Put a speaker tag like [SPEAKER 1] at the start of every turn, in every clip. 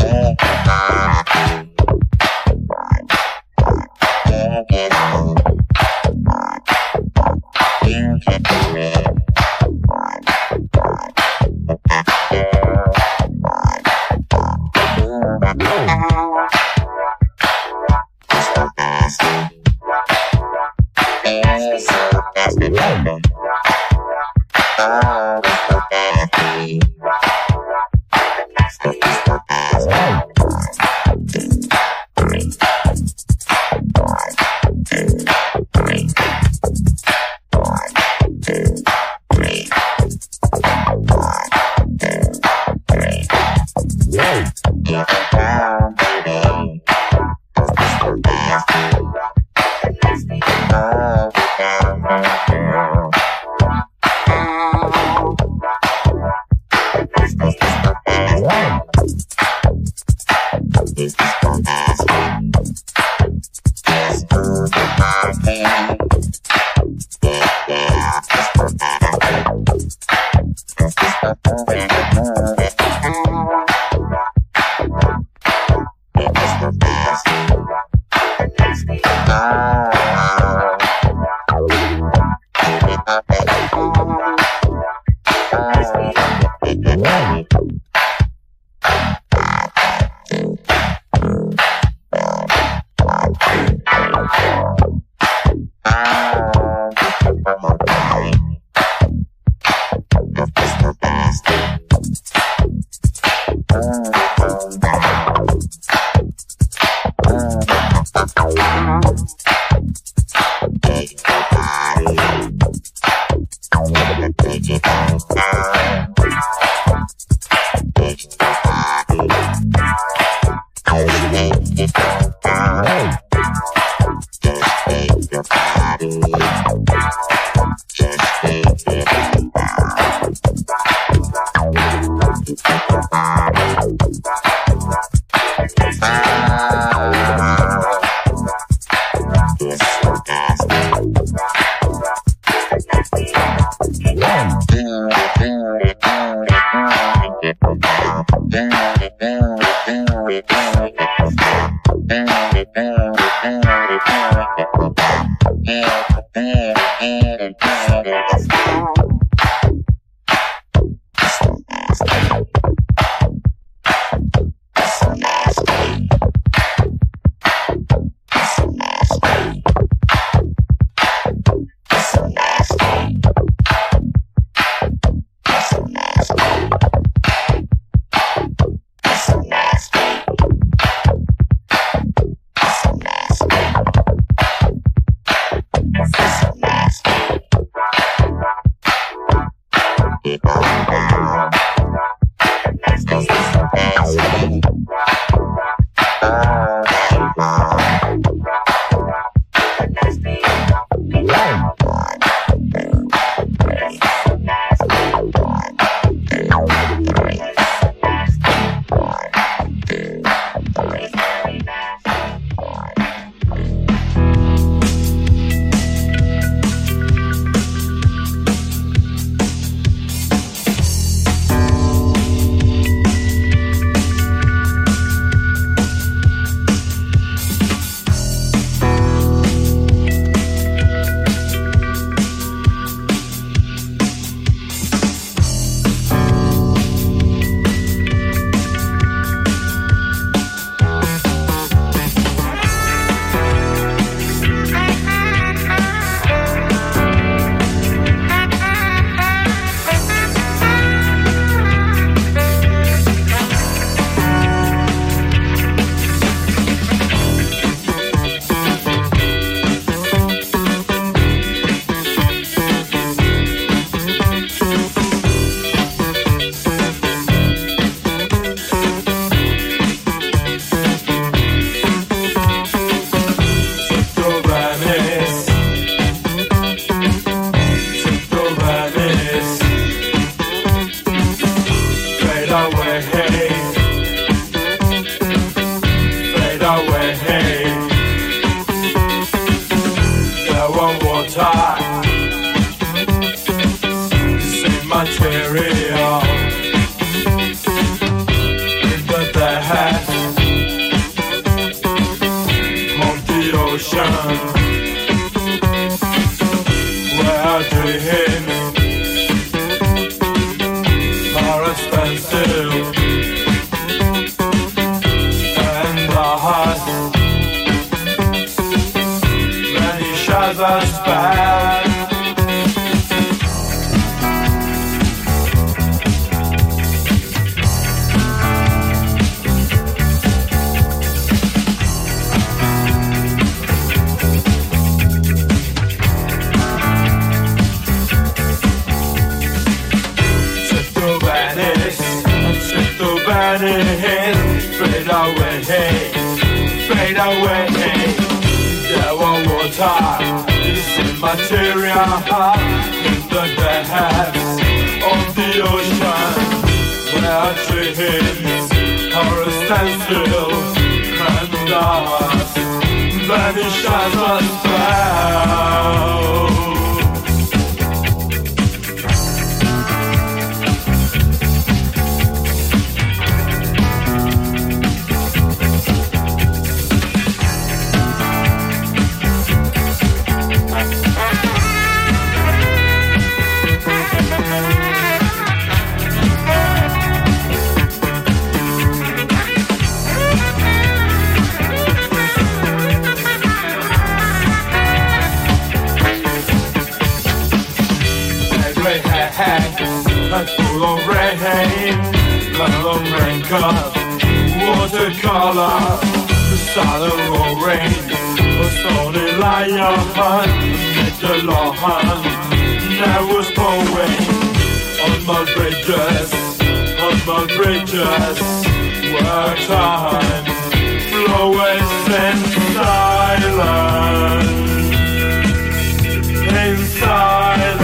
[SPEAKER 1] É... vanish, fade away, fade away. There one more time, this is material in the depths of the ocean, where dreams are a standstill and dust vanish as a raincoat, watercolor, the of rain, a stony lion, the lawn, there was poem on my bridges, on my bridges, where time flows in silence. In silence.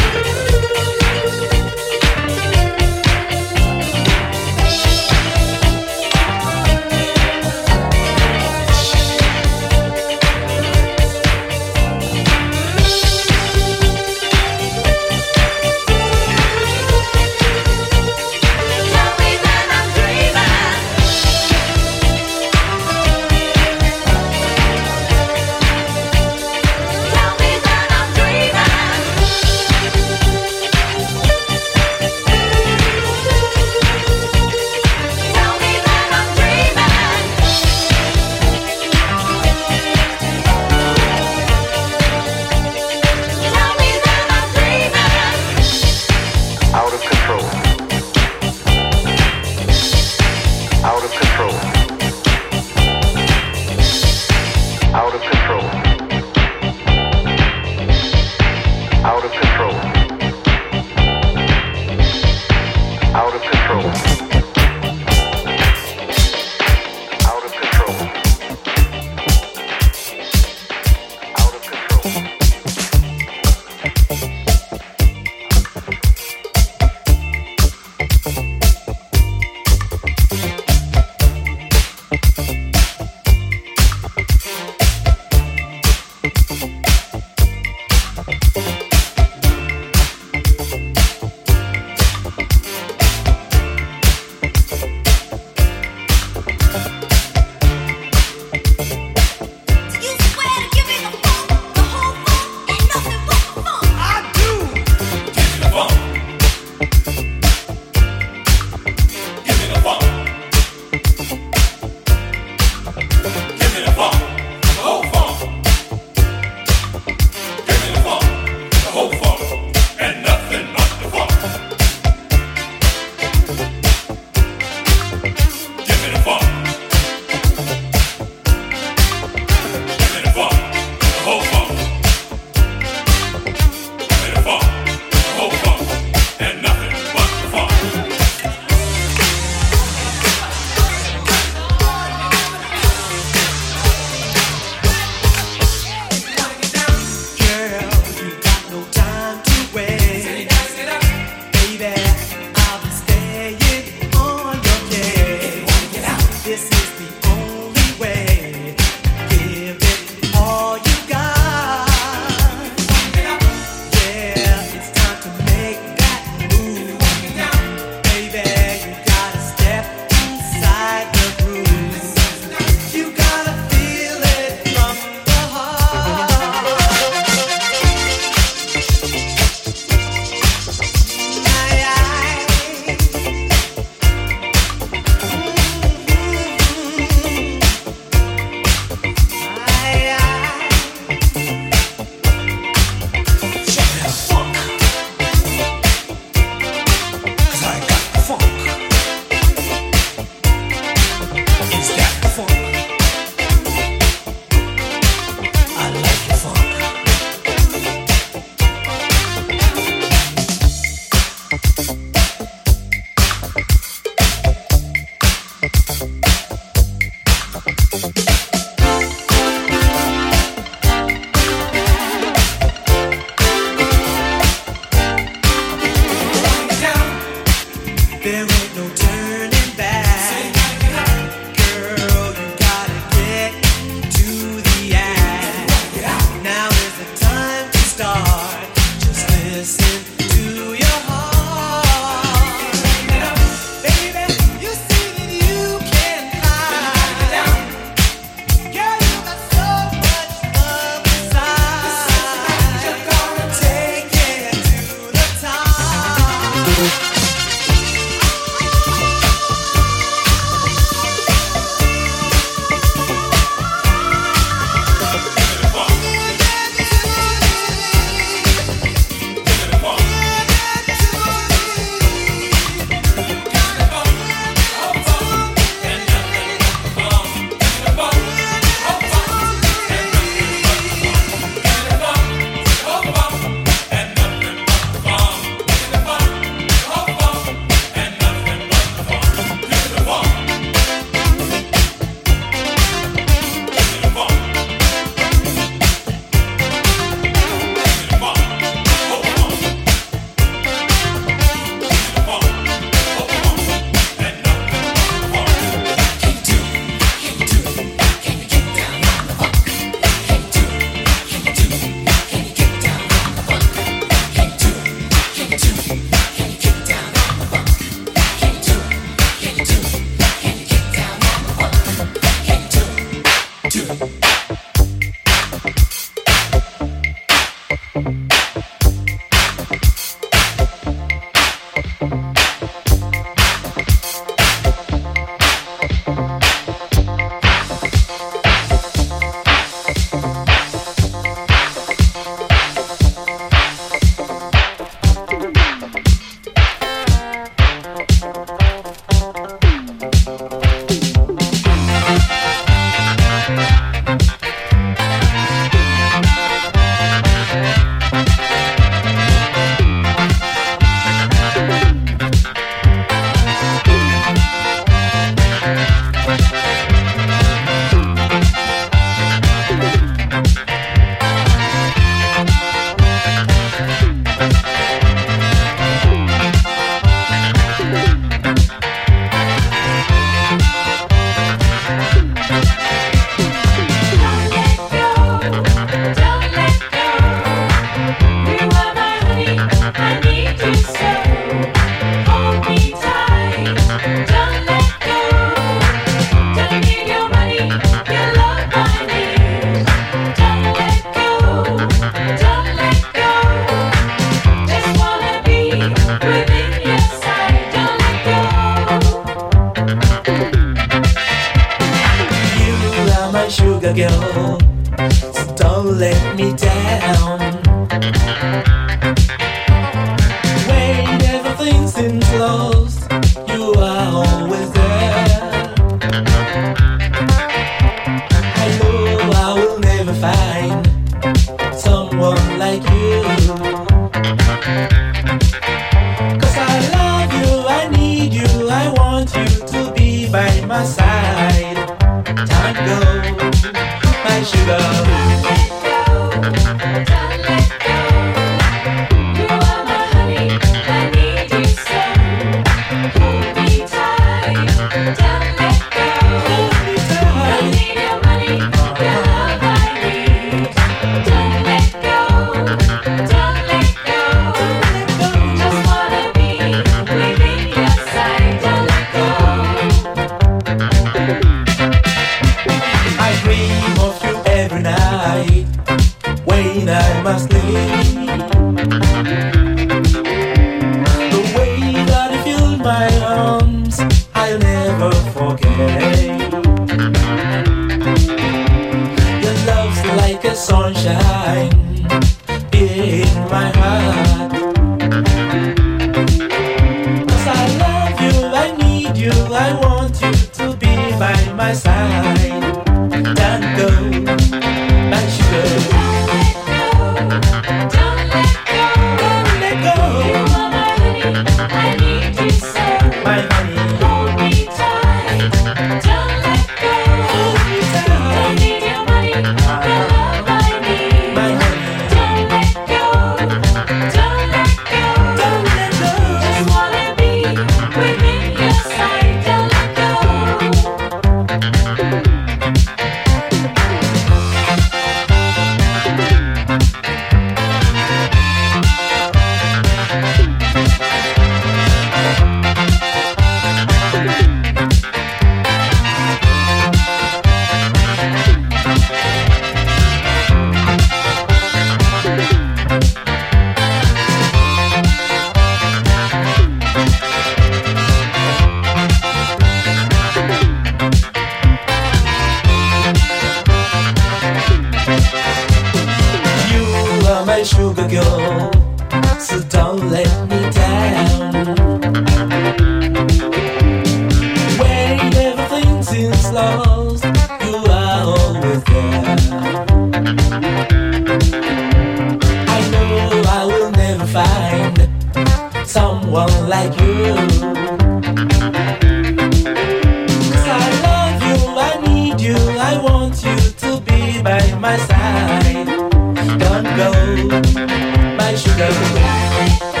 [SPEAKER 2] Bye.